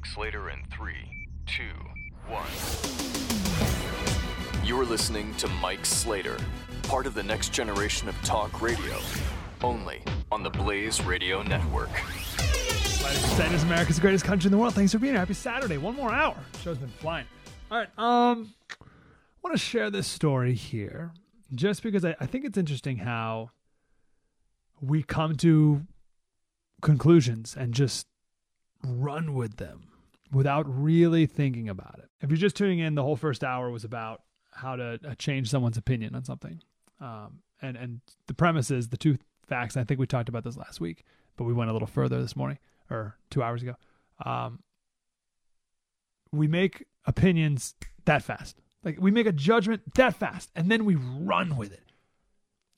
Mike Slater in three, two, one. You're listening to Mike Slater, part of the next generation of talk radio, only on the Blaze Radio Network. Excited is America's greatest country in the world. Thanks for being here. Happy Saturday. One more hour. Show's been flying. All right. Um, I want to share this story here just because I, I think it's interesting how we come to conclusions and just run with them without really thinking about it. If you're just tuning in, the whole first hour was about how to uh, change someone's opinion on something. Um, and, and the premise is the two facts. I think we talked about this last week, but we went a little further this morning or two hours ago. Um, we make opinions that fast. Like we make a judgment that fast and then we run with it.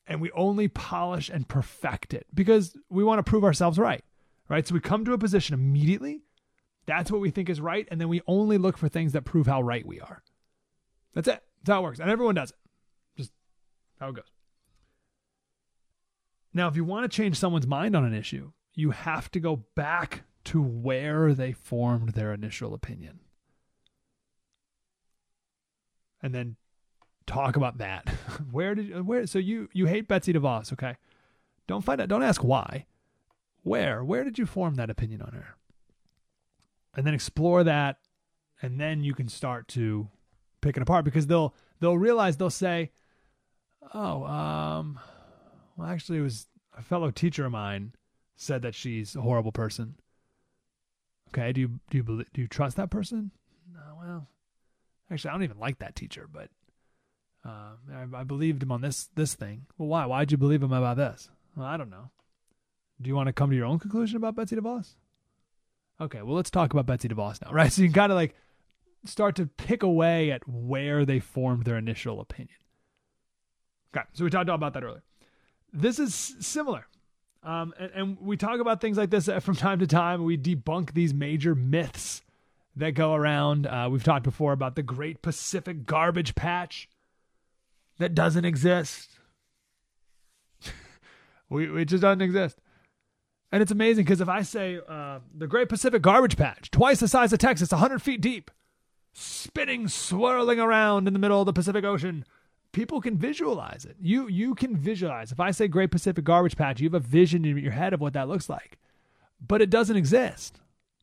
And we only polish and perfect it because we want to prove ourselves right. Right. So we come to a position immediately. That's what we think is right. And then we only look for things that prove how right we are. That's it. That's how it works. And everyone does it. Just how it goes. Now, if you want to change someone's mind on an issue, you have to go back to where they formed their initial opinion. And then talk about that. where did where so you you hate Betsy DeVos, okay? Don't find out don't ask why. Where? Where did you form that opinion on her? And then explore that and then you can start to pick it apart because they'll they'll realize they'll say, "Oh, um well actually it was a fellow teacher of mine said that she's a horrible person." Okay, do you do you do you trust that person? No, well, actually, I don't even like that teacher, but uh, I, I believed him on this this thing. Well, why? Why'd you believe him about this? Well, I don't know. Do you want to come to your own conclusion about Betsy DeVos? Okay, well, let's talk about Betsy DeVos now, right? So you got to like start to pick away at where they formed their initial opinion. Okay, so we talked about that earlier. This is similar. Um, and, and we talk about things like this from time to time. We debunk these major myths that go around. Uh, we've talked before about the Great Pacific Garbage Patch that doesn't exist. we, it just doesn't exist. And it's amazing because if I say uh, the Great Pacific Garbage Patch, twice the size of Texas, 100 feet deep, spinning, swirling around in the middle of the Pacific Ocean, people can visualize it. You you can visualize. If I say Great Pacific Garbage Patch, you have a vision in your head of what that looks like. But it doesn't exist.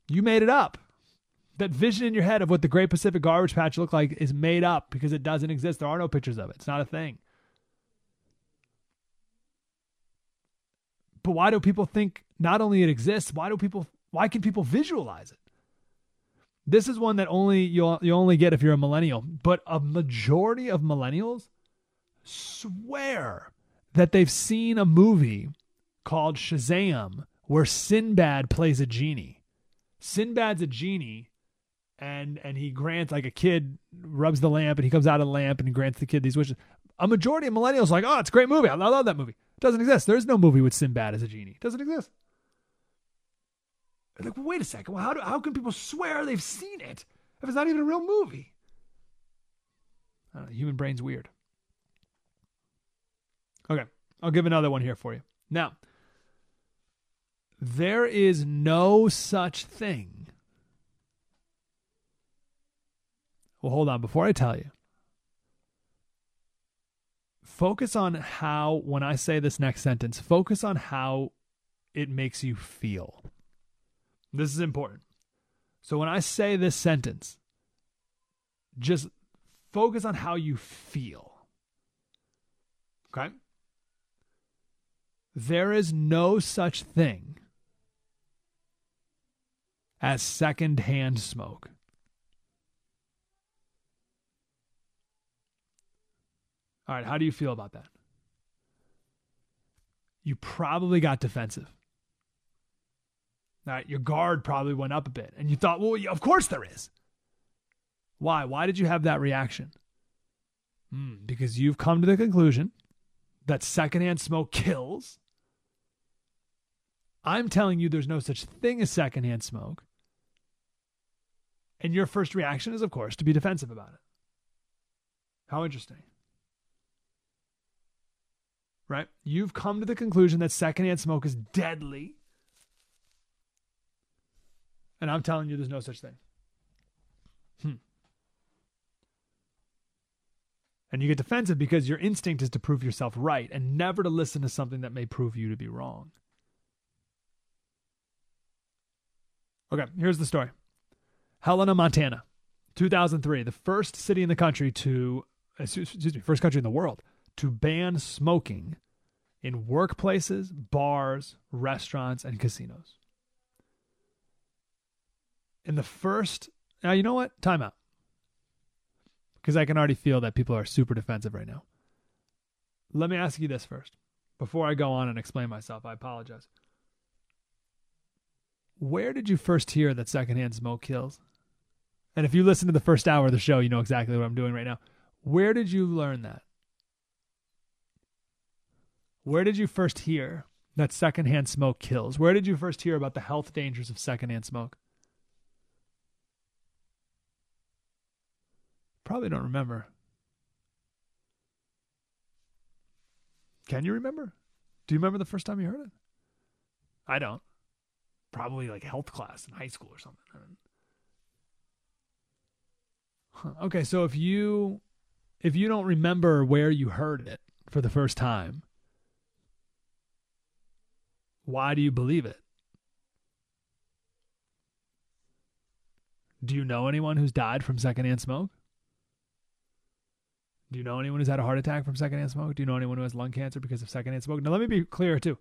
You made it up. That vision in your head of what the Great Pacific Garbage Patch looked like is made up because it doesn't exist. There are no pictures of it. It's not a thing. But why do people think not only it exists, why do people why can people visualize it? This is one that only you'll you only get if you're a millennial, but a majority of millennials swear that they've seen a movie called Shazam where Sinbad plays a genie. Sinbad's a genie and and he grants like a kid rubs the lamp and he comes out of the lamp and grants the kid these wishes. A majority of millennials are like, "Oh, it's a great movie. I love that movie." It doesn't exist. There's no movie with Sinbad as a genie. It doesn't exist. Like, wait a second. Well, how do, how can people swear they've seen it if it's not even a real movie? I don't know. Human brain's weird. Okay, I'll give another one here for you. Now, there is no such thing. Well, hold on. Before I tell you, focus on how, when I say this next sentence, focus on how it makes you feel. This is important. So when I say this sentence, just focus on how you feel. Okay? There is no such thing as secondhand smoke. All right, how do you feel about that? You probably got defensive. Right, your guard probably went up a bit, and you thought, well, of course there is. Why? Why did you have that reaction? Hmm, because you've come to the conclusion that secondhand smoke kills. I'm telling you there's no such thing as secondhand smoke. And your first reaction is, of course, to be defensive about it. How interesting. Right? You've come to the conclusion that secondhand smoke is deadly. And I'm telling you there's no such thing. Hmm. And you get defensive because your instinct is to prove yourself right and never to listen to something that may prove you to be wrong. Okay, here's the story Helena, Montana, 2003, the first city in the country to, excuse me, first country in the world to ban smoking in workplaces, bars, restaurants, and casinos. In the first, now you know what? Time out because I can already feel that people are super defensive right now. Let me ask you this first before I go on and explain myself. I apologize. Where did you first hear that secondhand smoke kills? And if you listen to the first hour of the show, you know exactly what I'm doing right now. Where did you learn that? Where did you first hear that secondhand smoke kills? Where did you first hear about the health dangers of secondhand smoke? Probably don't remember. Can you remember? Do you remember the first time you heard it? I don't. Probably like health class in high school or something. Huh. Okay, so if you if you don't remember where you heard it for the first time, why do you believe it? Do you know anyone who's died from secondhand smoke? Do you know anyone who's had a heart attack from secondhand smoke? Do you know anyone who has lung cancer because of secondhand smoke? Now, let me be clear too.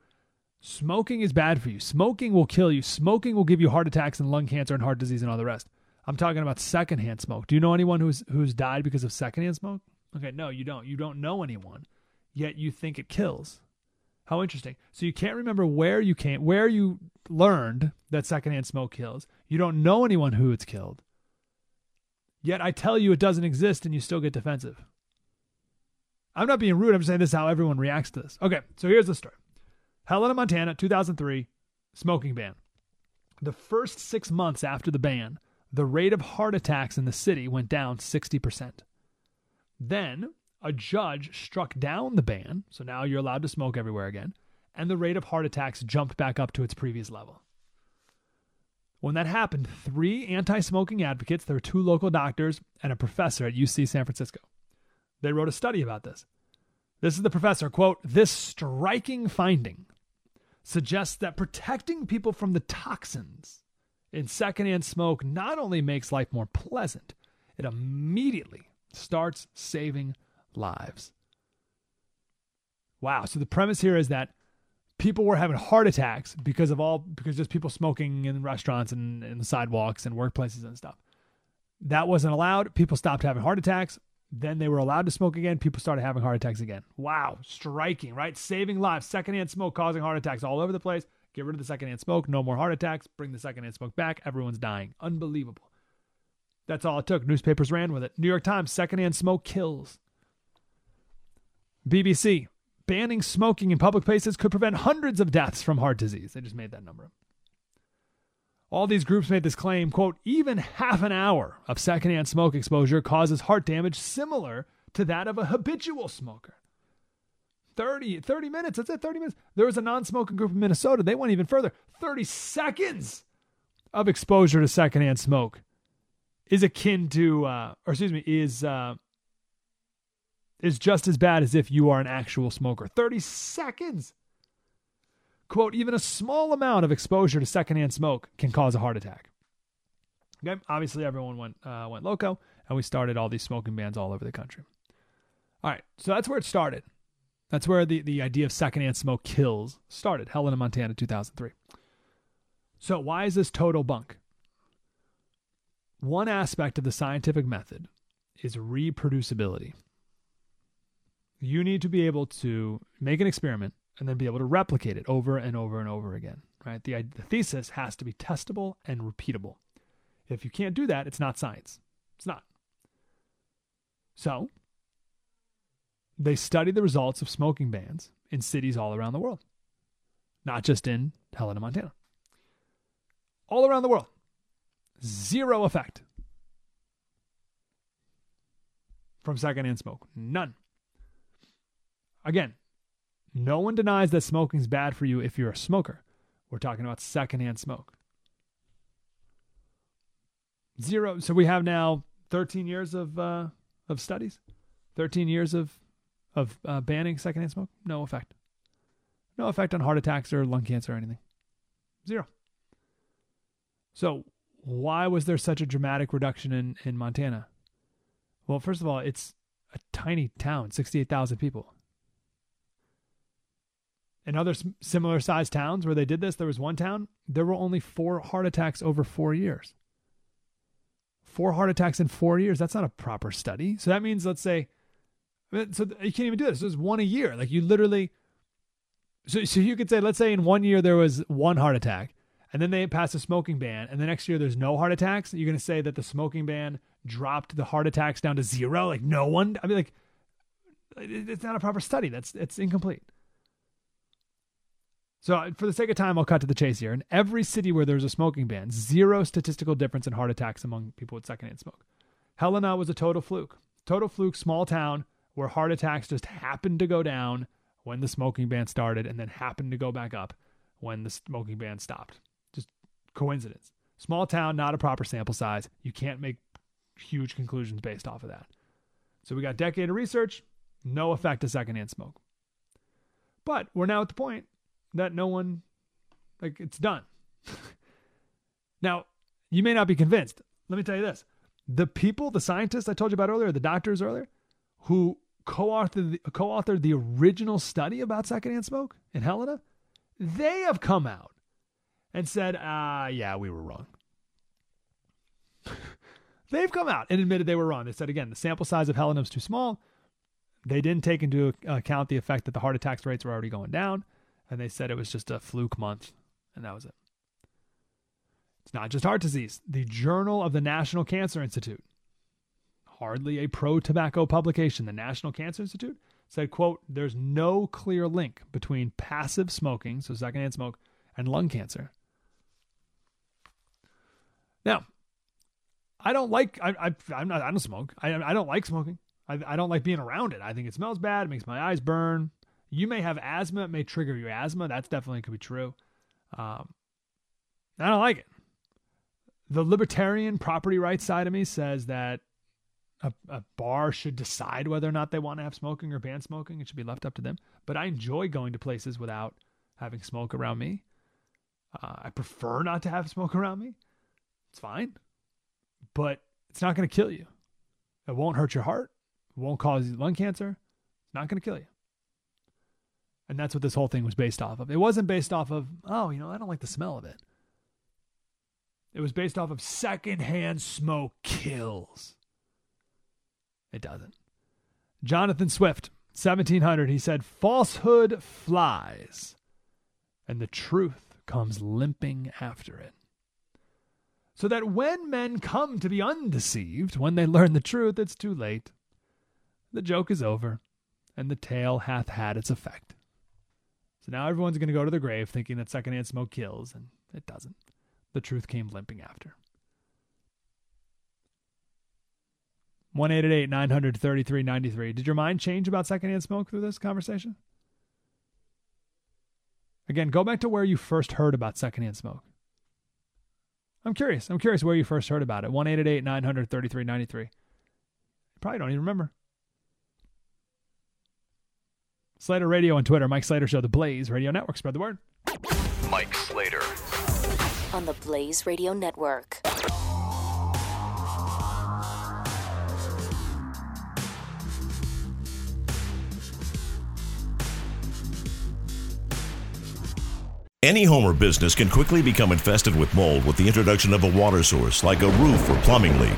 Smoking is bad for you. Smoking will kill you. Smoking will give you heart attacks and lung cancer and heart disease and all the rest. I'm talking about secondhand smoke. Do you know anyone who's who's died because of secondhand smoke? Okay, no, you don't. You don't know anyone, yet you think it kills. How interesting. So you can't remember where you came, where you learned that secondhand smoke kills. You don't know anyone who it's killed. Yet I tell you it doesn't exist, and you still get defensive. I'm not being rude. I'm just saying this is how everyone reacts to this. Okay, so here's the story Helena, Montana, 2003, smoking ban. The first six months after the ban, the rate of heart attacks in the city went down 60%. Then a judge struck down the ban, so now you're allowed to smoke everywhere again, and the rate of heart attacks jumped back up to its previous level. When that happened, three anti smoking advocates, there were two local doctors, and a professor at UC San Francisco, they wrote a study about this. This is the professor, quote, this striking finding suggests that protecting people from the toxins in secondhand smoke not only makes life more pleasant, it immediately starts saving lives. Wow. So the premise here is that people were having heart attacks because of all because just people smoking in restaurants and in sidewalks and workplaces and stuff. That wasn't allowed. People stopped having heart attacks. Then they were allowed to smoke again. People started having heart attacks again. Wow, striking, right? Saving lives. Secondhand smoke causing heart attacks all over the place. Get rid of the secondhand smoke. No more heart attacks. Bring the secondhand smoke back. Everyone's dying. Unbelievable. That's all it took. Newspapers ran with it. New York Times, secondhand smoke kills. BBC, banning smoking in public places could prevent hundreds of deaths from heart disease. They just made that number up. All these groups made this claim, quote, even half an hour of secondhand smoke exposure causes heart damage similar to that of a habitual smoker. 30, 30 minutes, that's it, 30 minutes. There was a non smoking group in Minnesota, they went even further. 30 seconds of exposure to secondhand smoke is akin to, uh, or excuse me, is uh, is just as bad as if you are an actual smoker. 30 seconds. Quote, even a small amount of exposure to secondhand smoke can cause a heart attack. Okay, obviously everyone went uh, went loco, and we started all these smoking bans all over the country. All right, so that's where it started. That's where the, the idea of secondhand smoke kills started. Helena, Montana, 2003. So why is this total bunk? One aspect of the scientific method is reproducibility. You need to be able to make an experiment and then be able to replicate it over and over and over again, right? The, the thesis has to be testable and repeatable. If you can't do that, it's not science. It's not. So, they study the results of smoking bans in cities all around the world, not just in Helena, Montana. All around the world. Zero effect from secondhand smoke. None. Again, no one denies that smoking is bad for you if you're a smoker. We're talking about secondhand smoke. Zero. So we have now 13 years of uh, of studies, 13 years of of uh, banning secondhand smoke. No effect. No effect on heart attacks or lung cancer or anything. Zero. So why was there such a dramatic reduction in in Montana? Well, first of all, it's a tiny town, 68,000 people. In other similar sized towns where they did this, there was one town, there were only four heart attacks over four years. Four heart attacks in four years. That's not a proper study. So that means, let's say, uh, so you can't even do this. There's one a year. Like you literally, so, so you could say, let's say in one year there was one heart attack and then they pass a smoking ban, and the next year there's no heart attacks, you're going to say that the smoking ban dropped the heart attacks down to zero? Like no one? I mean, like it's not a proper study. That's it's incomplete. So, uh, for the sake of time, I'll cut to the chase here. In every city where there's a smoking ban, zero statistical difference in heart attacks among people with secondhand smoke. Helena was a total fluke. Total fluke, small town where heart attacks just happened to go down when the smoking ban started and then happened to go back up when the smoking ban stopped. Just coincidence. Small town, not a proper sample size. You can't make huge conclusions based off of that. So we got decade of research, no effect of secondhand smoke. But we're now at the point that no one, like, it's done. now, you may not be convinced. Let me tell you this the people, the scientists I told you about earlier, the doctors earlier, who co-authored the, co-authored the original study about secondhand smoke in Helena, they have come out and said, "Ah, uh, yeah, we were wrong." They've come out and admitted they were wrong. They said again, the sample size of Helena was too small. They didn't take into account the effect that the heart attacks rates were already going down, and they said it was just a fluke month, and that was it. It's not just heart disease. The Journal of the National Cancer Institute, hardly a pro-tobacco publication, the National Cancer Institute said, quote, there's no clear link between passive smoking, so secondhand smoke, and lung cancer. Now, I don't like I, I I'm not I don't smoke. I I don't like smoking. I I don't like being around it. I think it smells bad. It makes my eyes burn. You may have asthma. It may trigger your asthma. That's definitely could be true. Um, I don't like it. The libertarian property rights side of me says that a, a bar should decide whether or not they want to have smoking or ban smoking. It should be left up to them. But I enjoy going to places without having smoke around me. Uh, I prefer not to have smoke around me. It's fine but it's not going to kill you. It won't hurt your heart. It won't cause lung cancer. It's not going to kill you. And that's what this whole thing was based off of. It wasn't based off of, oh, you know, I don't like the smell of it. It was based off of secondhand smoke kills. It doesn't. Jonathan Swift, 1700, he said, falsehood flies, and the truth comes limping after it so that when men come to be undeceived, when they learn the truth, it's too late. The joke is over, and the tale hath had its effect. So now everyone's going to go to their grave thinking that secondhand smoke kills, and it doesn't. The truth came limping after. 1 933 93. Did your mind change about secondhand smoke through this conversation? Again, go back to where you first heard about secondhand smoke. I'm curious. I'm curious where you first heard about it. 1 900 3393. Probably don't even remember. Slater Radio on Twitter, Mike Slater Show, The Blaze Radio Network. Spread the word. Mike Slater. on the Blaze Radio Network. Any home or business can quickly become infested with mold with the introduction of a water source, like a roof or plumbing leak.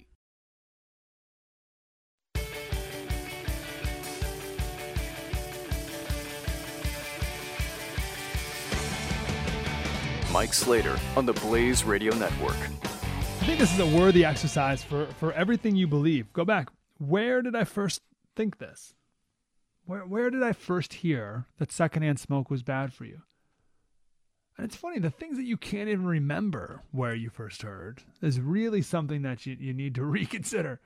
Mike Slater on the Blaze Radio Network. I think this is a worthy exercise for, for everything you believe. Go back. Where did I first think this? Where, where did I first hear that secondhand smoke was bad for you? And it's funny, the things that you can't even remember where you first heard is really something that you, you need to reconsider.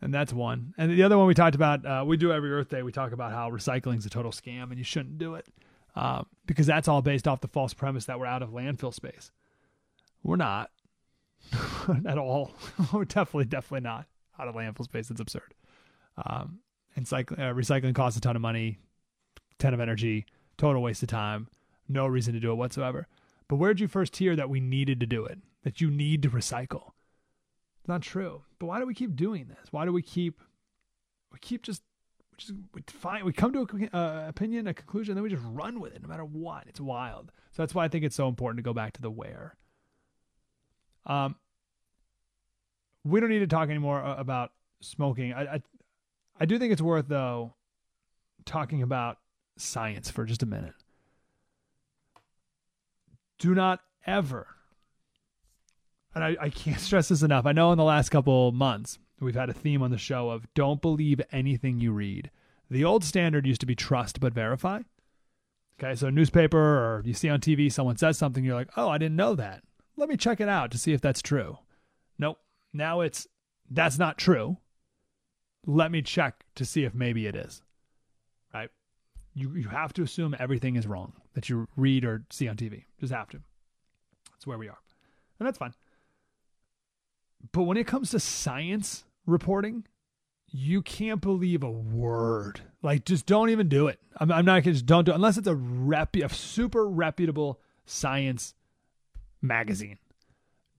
And that's one. And the other one we talked about, uh, we do every Earth Day, we talk about how recycling is a total scam and you shouldn't do it uh, because that's all based off the false premise that we're out of landfill space. We're not at all. we're definitely, definitely not out of landfill space. It's absurd. Um, and uh, recycling costs a ton of money, ton of energy, total waste of time, no reason to do it whatsoever. But where'd you first hear that we needed to do it? That you need to recycle? It's not true. But why do we keep doing this? Why do we keep we keep just we just we find we come to a uh, opinion, a conclusion, and then we just run with it no matter what. It's wild. So that's why I think it's so important to go back to the where. Um, we don't need to talk anymore uh, about smoking. I, I I do think it's worth though talking about science for just a minute. Do not ever, and I, I can't stress this enough. I know in the last couple months we've had a theme on the show of don't believe anything you read. The old standard used to be trust but verify. Okay, so newspaper or you see on TV someone says something, you're like, oh, I didn't know that. Let me check it out to see if that's true. Nope. Now it's that's not true. Let me check to see if maybe it is. Right? You you have to assume everything is wrong that you read or see on TV. Just have to. That's where we are. And that's fine. But when it comes to science reporting, you can't believe a word. Like, just don't even do it. I'm, I'm not just don't do it unless it's a rep, a super reputable science magazine.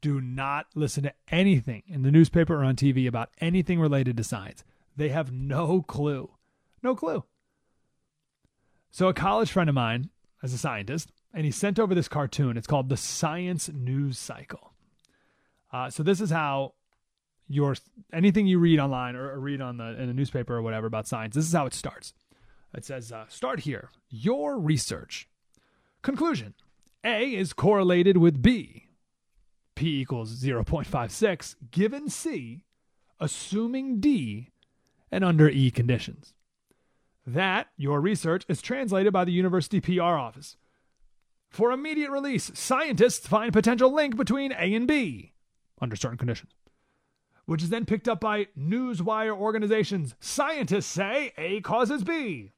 Do not listen to anything in the newspaper or on TV about anything related to science. They have no clue. No clue. So, a college friend of mine is a scientist, and he sent over this cartoon. It's called the Science News Cycle. Uh, so, this is how your anything you read online or, or read on the in a newspaper or whatever about science. This is how it starts. It says, uh, "Start here. Your research. Conclusion: A is correlated with B. P equals 0.56 given C, assuming D, and under E conditions. That, your research, is translated by the university PR office. For immediate release, scientists find potential link between A and B, under certain conditions. Which is then picked up by newswire organizations. Scientists say A causes B.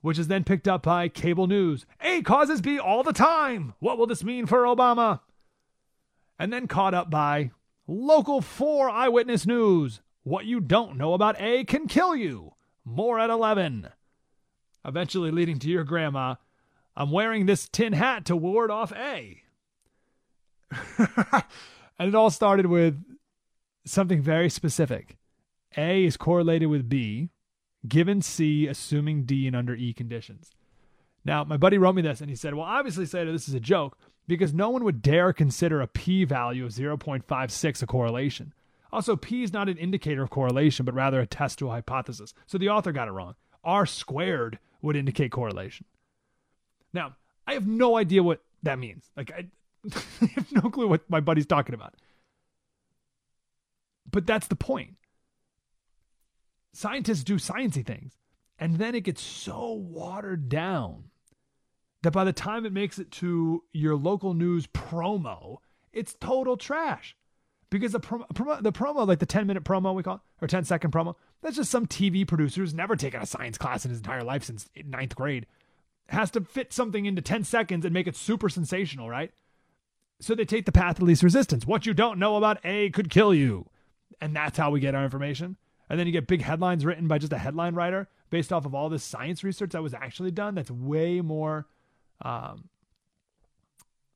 Which is then picked up by cable news. A causes B all the time. What will this mean for Obama? and then caught up by Local 4 Eyewitness News. What you don't know about A can kill you. More at 11. Eventually leading to your grandma, I'm wearing this tin hat to ward off A. and it all started with something very specific. A is correlated with B, given C, assuming D and under E conditions. Now, my buddy wrote me this and he said, Well, obviously, Slater, this is a joke because no one would dare consider a p value of 0.56 a correlation. Also, p is not an indicator of correlation, but rather a test to a hypothesis. So the author got it wrong. R squared would indicate correlation. Now, I have no idea what that means. Like, I, I have no clue what my buddy's talking about. But that's the point. Scientists do sciencey things, and then it gets so watered down that by the time it makes it to your local news promo, it's total trash. Because the promo, promo, the promo, like the 10 minute promo we call it, or 10 second promo, that's just some TV producer who's never taken a science class in his entire life since ninth grade, has to fit something into 10 seconds and make it super sensational, right? So they take the path of least resistance. What you don't know about A could kill you. And that's how we get our information. And then you get big headlines written by just a headline writer based off of all this science research that was actually done. That's way more um,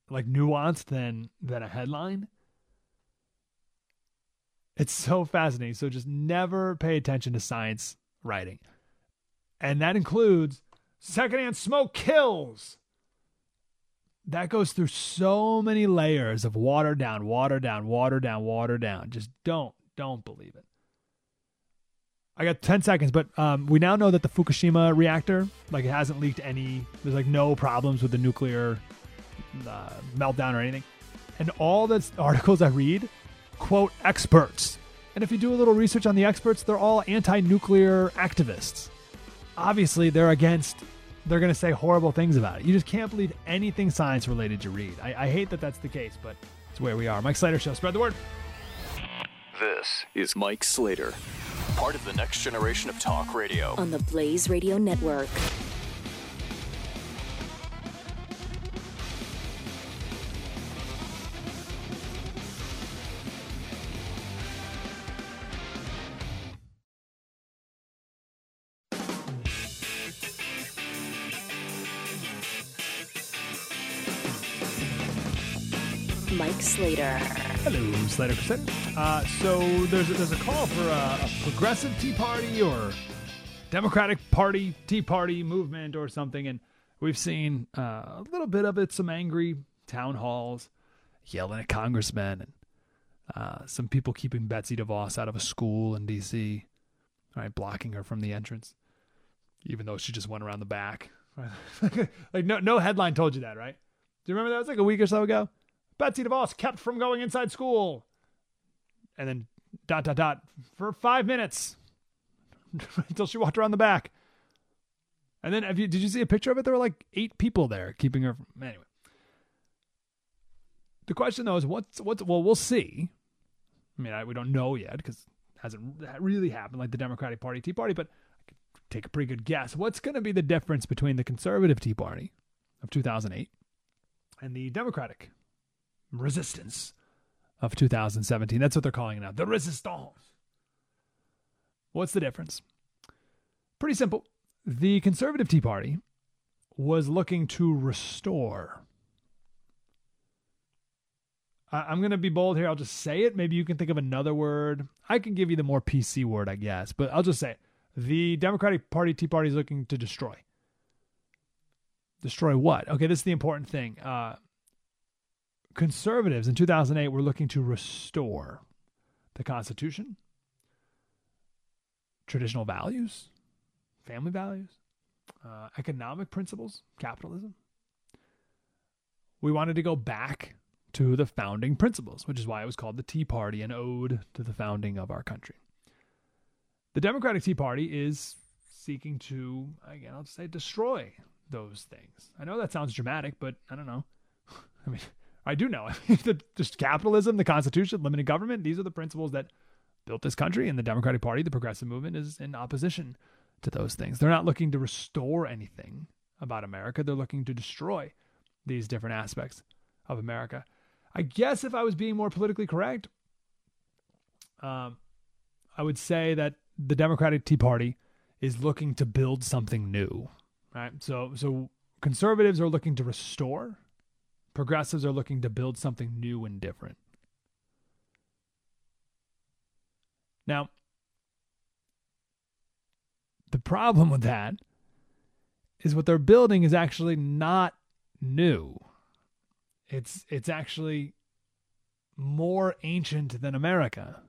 like nuanced than than a headline. It's so fascinating. So just never pay attention to science writing. And that includes secondhand smoke kills. That goes through so many layers of water down, water down, water down, water down. Just don't, don't believe it. I got 10 seconds, but um, we now know that the Fukushima reactor, like it hasn't leaked any, there's like no problems with the nuclear uh, meltdown or anything. And all the articles I read quote experts. And if you do a little research on the experts, they're all anti nuclear activists. Obviously, they're against, they're going to say horrible things about it. You just can't believe anything science related you read. I, I hate that that's the case, but it's where we are. Mike Slater Show. Spread the word. This is Mike Slater, part of the next generation of talk radio. on the Blaze Radio Network. Slater. Hello, Slater. Uh, so there's a, there's a call for a, a progressive Tea Party or Democratic Party Tea Party movement or something, and we've seen uh, a little bit of it. Some angry town halls yelling at congressmen, and uh, some people keeping Betsy DeVos out of a school in D.C. Right, blocking her from the entrance, even though she just went around the back. like no no headline told you that, right? Do you remember that It was like a week or so ago? Betsy DeVos kept from going inside school. And then dot dot dot for five minutes until she walked around the back. And then, have you did you see a picture of it? There were like eight people there keeping her. From, anyway, the question though is what's what's well we'll see. I mean, I, we don't know yet because it hasn't really happened like the Democratic Party Tea Party, but I could take a pretty good guess. What's going to be the difference between the conservative Tea Party of 2008 and the Democratic resistance of 2017. That's what they're calling it now. The resistance. What's the difference? Pretty simple. The conservative Tea Party was looking to restore. I- I'm going to be bold here. I'll just say it. Maybe you can think of another word. I can give you the more PC word, I guess, but I'll just say it. The Democratic Party Tea Party is looking to destroy. Destroy what? Okay, this is the important thing. Uh, conservatives in 2008 were looking to restore the Constitution, traditional values, family values, uh, economic principles, capitalism. We wanted to go back to the founding principles, which is why it was called the Tea Party, an ode to the founding of our country. The Democratic Tea Party is seeking to, again, I'll say, destroy those things. I know that sounds dramatic, but I don't know. I mean, I do know. just capitalism, the Constitution, limited government, these are the principles that built this country. And the Democratic Party, the progressive movement, is in opposition to those things. They're not looking to restore anything about America, they're looking to destroy these different aspects of America. I guess if I was being more politically correct, um, I would say that the Democratic Tea Party is looking to build something new, right? So, so conservatives are looking to restore progressives are looking to build something new and different. Now, the problem with that is what they're building is actually not new. It's it's actually more ancient than America.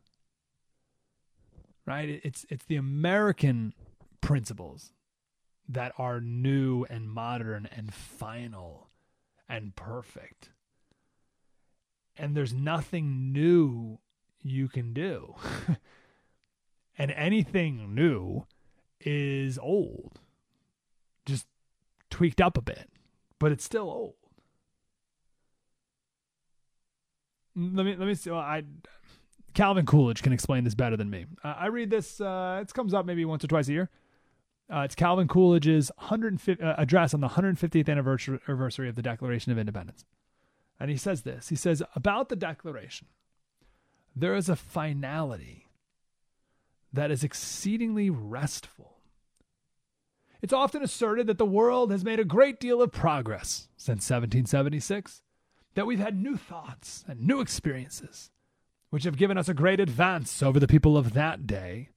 Right? It's it's the American principles that are new and modern and final and perfect. And there's nothing new you can do. and anything new is old, just tweaked up a bit, but it's still old. Let me let me see. Well, I Calvin Coolidge can explain this better than me. Uh, I read this. Uh, it comes up maybe once or twice a year. Uh, it's Calvin Coolidge's 150, uh, address on the 150th anniversary, anniversary of the Declaration of Independence. And he says this He says, About the Declaration, there is a finality that is exceedingly restful. It's often asserted that the world has made a great deal of progress since 1776, that we've had new thoughts and new experiences, which have given us a great advance over the people of that day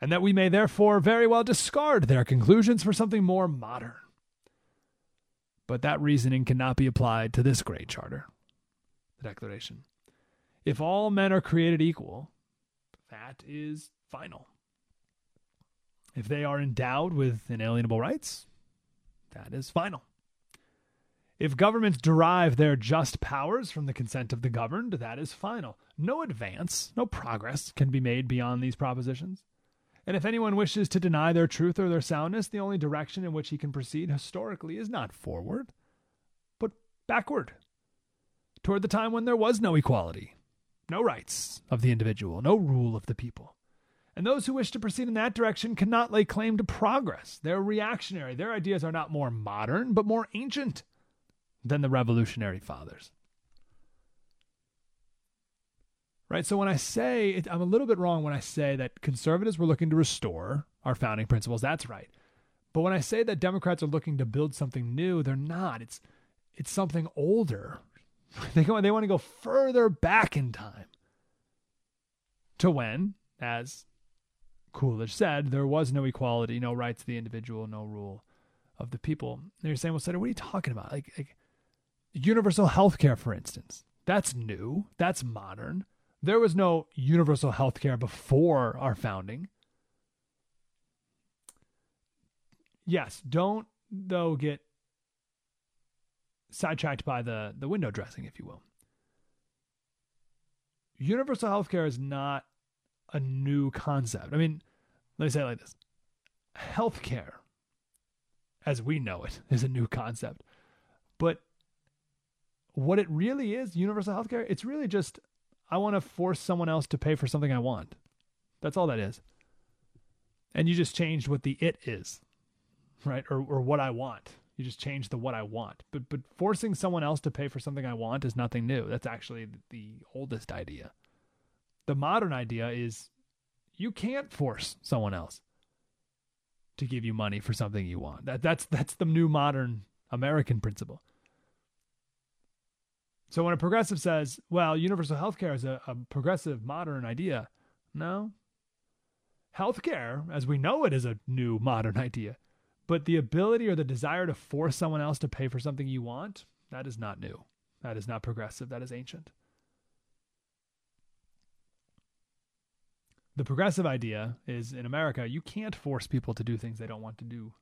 and that we may therefore very well discard their conclusions for something more modern. But that reasoning cannot be applied to this great charter, the Declaration. If all men are created equal, that is final. If they are endowed with inalienable rights, that is final. If governments derive their just powers from the consent of the governed, that is final. No advance, no progress can be made beyond these propositions. And if anyone wishes to deny their truth or their soundness, the only direction in which he can proceed historically is not forward, but backward, toward the time when there was no equality, no rights of the individual, no rule of the people. And those who wish to proceed in that direction cannot lay claim to progress. They're reactionary. Their ideas are not more modern, but more ancient than the revolutionary fathers. Right? So when I say it, I'm a little bit wrong when I say that conservatives were looking to restore our founding principles. That's right. But when I say that Democrats are looking to build something new, they're not. It's it's something older. They go, they want to go further back in time to when, as Coolidge said, there was no equality, no rights of the individual, no rule of the people. And you're saying, well, Senator, what are you talking about? Like, like universal health care, for instance. That's new. That's modern. There was no universal health care before our founding. Yes, don't though get sidetracked by the, the window dressing, if you will. Universal health care is not a new concept. I mean, let me say it like this healthcare, as we know it, is a new concept. But what it really is, universal healthcare, it's really just I want to force someone else to pay for something I want. That's all that is. And you just changed what the it is, right? Or, or what I want. You just changed the what I want. But but forcing someone else to pay for something I want is nothing new. That's actually the oldest idea. The modern idea is you can't force someone else to give you money for something you want. That that's that's the new modern American principle. So when a progressive says, well, universal health care is a, a progressive modern idea, no. Healthcare, as we know it, is a new modern idea. But the ability or the desire to force someone else to pay for something you want, that is not new. That is not progressive. That is ancient. The progressive idea is in America, you can't force people to do things they don't want to do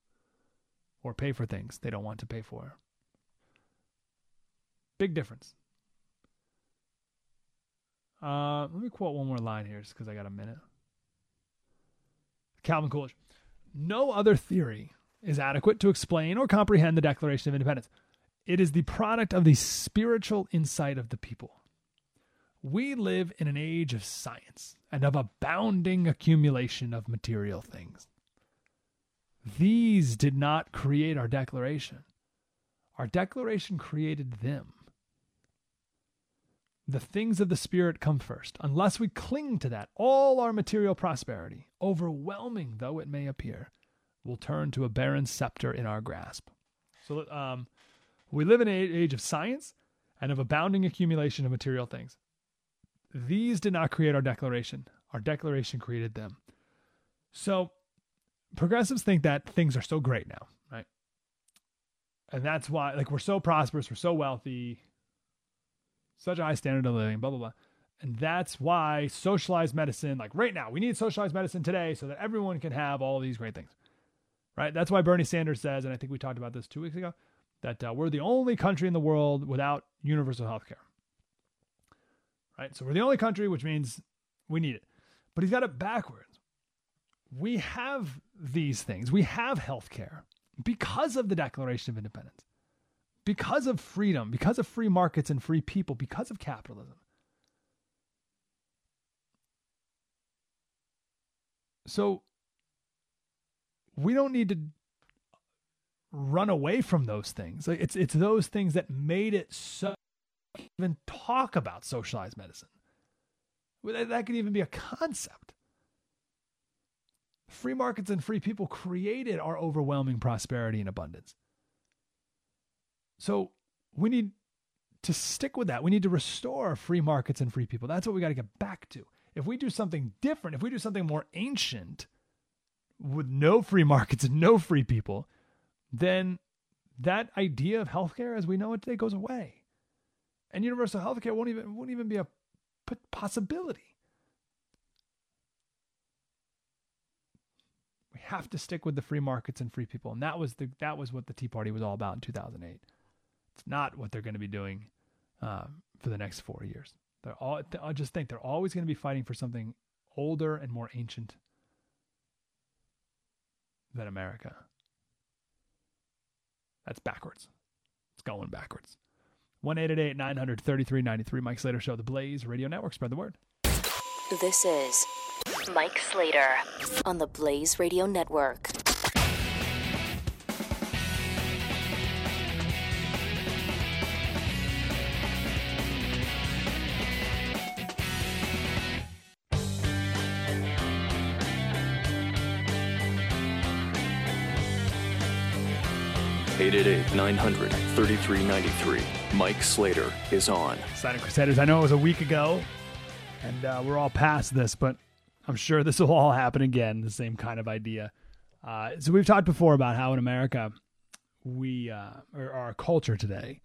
or pay for things they don't want to pay for. Big difference. Uh, let me quote one more line here just because I got a minute. Calvin Coolidge. No other theory is adequate to explain or comprehend the Declaration of Independence. It is the product of the spiritual insight of the people. We live in an age of science and of abounding accumulation of material things. These did not create our declaration. Our declaration created them. The things of the Spirit come first. Unless we cling to that, all our material prosperity, overwhelming though it may appear, will turn to a barren scepter in our grasp. So um, we live in an age of science and of abounding accumulation of material things. These did not create our declaration. Our declaration created them. So progressives think that things are so great now, right? And that's why, like, we're so prosperous, we're so wealthy, such a high standard of living, blah, blah, blah. And that's why socialized medicine, like right now, we need socialized medicine today so that everyone can have all these great things. Right? That's why Bernie Sanders says, and I think we talked about this two weeks ago, that uh, we're the only country in the world without universal health care. Right? So we're the only country, which means we need it. But he's got it backwards. We have these things, we have health care because of the Declaration of Independence, because of freedom, because of free markets and free people, because of capitalism. So we don't need to run away from those things. It's it's those things that made it so even talk about socialized medicine. That could even be a concept. Free markets and free people created our overwhelming prosperity and abundance. So we need to stick with that. We need to restore free markets and free people. That's what we got to get back to. If we do something different, if we do something more ancient with no free markets and no free people, then that idea of healthcare as we know it today goes away. And universal healthcare won't even won't even be a possibility. We have to stick with the free markets and free people, and that was the that was what the Tea Party was all about in 2008. It's not what they're going to be doing uh, for the next four years. They're all. I just think they're always going to be fighting for something older and more ancient than America. That's backwards. It's going backwards. 1 900 3393. Mike Slater Show, The Blaze Radio Network. Spread the word. This is Mike Slater on the Blaze Radio Network. 888 900 3393. Mike Slater is on. Silent Crusaders, I know it was a week ago, and uh, we're all past this, but I'm sure this will all happen again. The same kind of idea. Uh, so we've talked before about how in America, we uh, or our culture today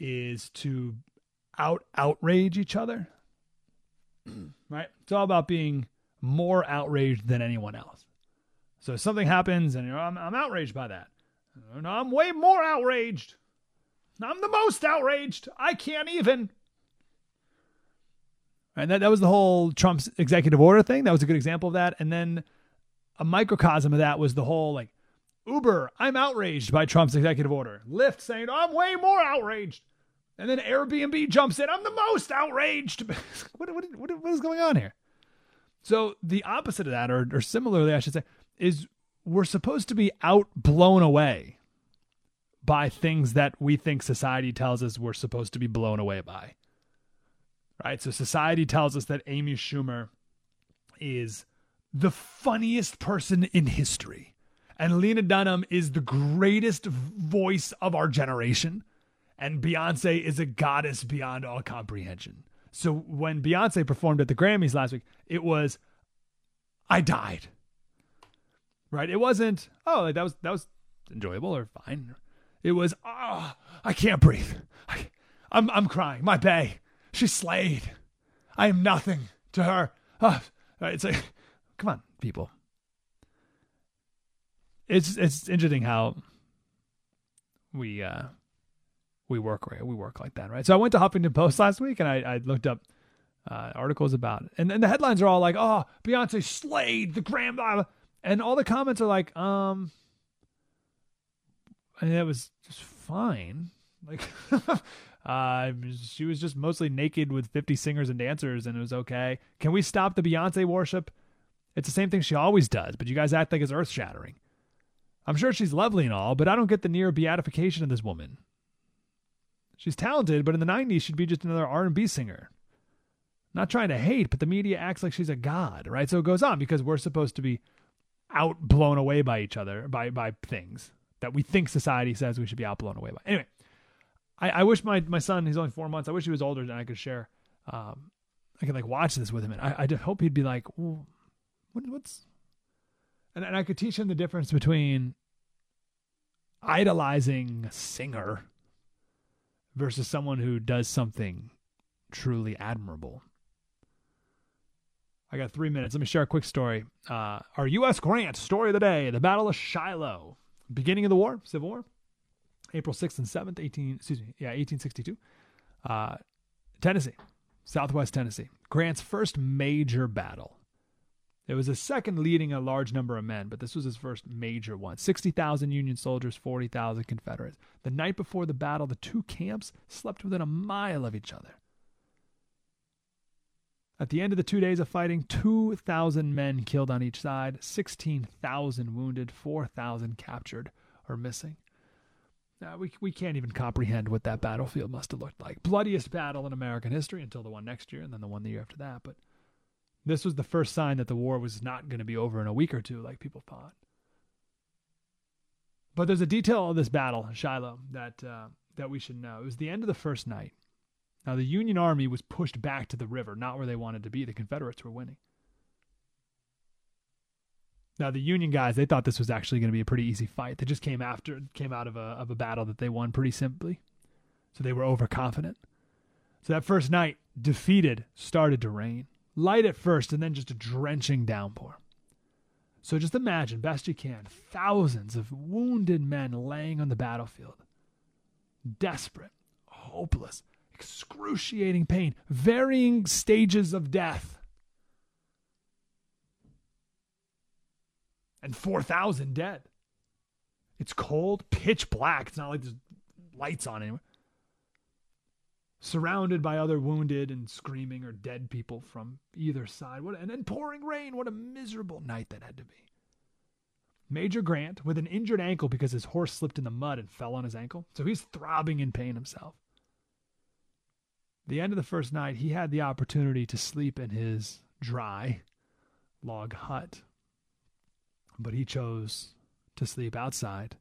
is to out outrage each other. right? It's all about being more outraged than anyone else. So something happens, and you know, I'm, I'm outraged by that. And I'm way more outraged. I'm the most outraged. I can't even. And that, that was the whole Trump's executive order thing. That was a good example of that. And then a microcosm of that was the whole like Uber, I'm outraged by Trump's executive order. Lyft saying, I'm way more outraged. And then Airbnb jumps in, I'm the most outraged. what, what, what, what is going on here? So the opposite of that, or, or similarly, I should say, is we're supposed to be out blown away by things that we think society tells us we're supposed to be blown away by. Right? So society tells us that Amy Schumer is the funniest person in history. And Lena Dunham is the greatest voice of our generation. And Beyonce is a goddess beyond all comprehension. So when Beyonce performed at the Grammys last week, it was, I died right? It wasn't oh like that was that was enjoyable or fine. It was oh, I can't breathe. I, I'm I'm crying. My bay, she's slayed. I am nothing to her. Oh, it's like come on, people. It's it's interesting how we uh we work right we work like that, right? So I went to Huffington Post last week and I, I looked up uh, articles about it, and and the headlines are all like, "Oh, Beyonce slayed the grand." And all the comments are like, um, and it was just fine. Like, uh, she was just mostly naked with 50 singers and dancers, and it was okay. Can we stop the Beyonce worship? It's the same thing she always does, but you guys act like it's earth shattering. I'm sure she's lovely and all, but I don't get the near beatification of this woman. She's talented, but in the 90s she'd be just another R&B singer. Not trying to hate, but the media acts like she's a god, right? So it goes on because we're supposed to be out blown away by each other by by things that we think society says we should be out blown away by. Anyway, I, I wish my my son he's only four months. I wish he was older and I could share. Um, I could like watch this with him, and I I hope he'd be like, what, what's, and and I could teach him the difference between idolizing a singer versus someone who does something truly admirable. I got three minutes. Let me share a quick story. Uh, our U.S. Grant story of the day: the Battle of Shiloh, beginning of the war, Civil War, April sixth and seventh, eighteen. Excuse me, yeah, eighteen sixty-two. Uh, Tennessee, Southwest Tennessee. Grant's first major battle. It was a second leading a large number of men, but this was his first major one. 60,000 Union soldiers, 40,000 Confederates. The night before the battle, the two camps slept within a mile of each other. At the end of the two days of fighting, 2,000 men killed on each side, 16,000 wounded, 4,000 captured or missing. We, we can't even comprehend what that battlefield must have looked like. Bloodiest battle in American history until the one next year and then the one the year after that. But this was the first sign that the war was not going to be over in a week or two like people thought. But there's a detail of this battle, Shiloh, that, uh, that we should know. It was the end of the first night. Now, the Union Army was pushed back to the river, not where they wanted to be. The Confederates were winning. Now, the Union guys, they thought this was actually going to be a pretty easy fight. They just came after, came out of a, of a battle that they won pretty simply. So they were overconfident. So that first night, defeated, started to rain. Light at first, and then just a drenching downpour. So just imagine, best you can, thousands of wounded men laying on the battlefield. Desperate, hopeless, excruciating pain, varying stages of death. And 4,000 dead. It's cold, pitch black. It's not like there's lights on anywhere. Surrounded by other wounded and screaming or dead people from either side. What, and then pouring rain. What a miserable night that had to be. Major Grant, with an injured ankle because his horse slipped in the mud and fell on his ankle, so he's throbbing in pain himself the end of the first night, he had the opportunity to sleep in his dry log hut. But he chose to sleep outside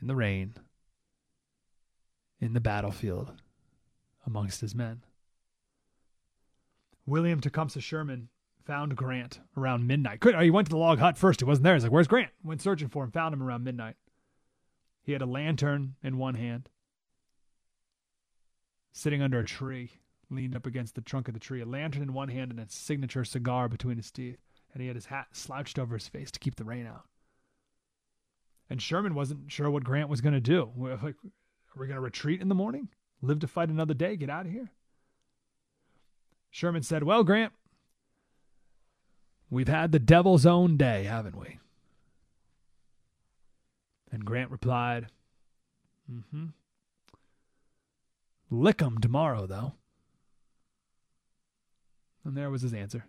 in the rain, in the battlefield, amongst his men. William Tecumseh Sherman found Grant around midnight. He went to the log hut first. He wasn't there. He's like, Where's Grant? Went searching for him, found him around midnight. He had a lantern in one hand sitting under a tree, leaned up against the trunk of the tree, a lantern in one hand and a signature cigar between his teeth, and he had his hat slouched over his face to keep the rain out. And Sherman wasn't sure what Grant was going to do. Like, are we going to retreat in the morning? Live to fight another day? Get out of here? Sherman said, Well, Grant, we've had the devil's own day, haven't we? And Grant replied, Mm hmm. Lick 'em tomorrow, though. And there was his answer.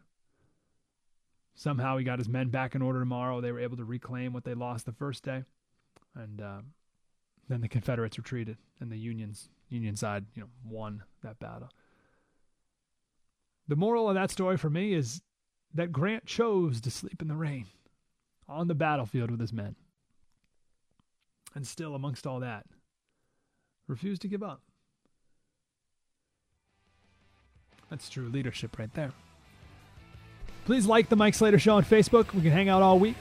Somehow he got his men back in order tomorrow. They were able to reclaim what they lost the first day, and uh, then the Confederates retreated, and the Unions Union side, you know, won that battle. The moral of that story for me is that Grant chose to sleep in the rain on the battlefield with his men, and still, amongst all that, refused to give up. That's true leadership right there. Please like the Mike Slater Show on Facebook. We can hang out all week.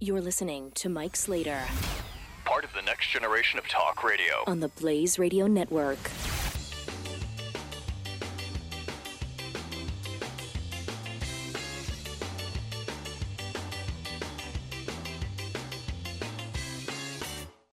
You're listening to Mike Slater Part of the next generation of talk radio. on the Blaze Radio Network.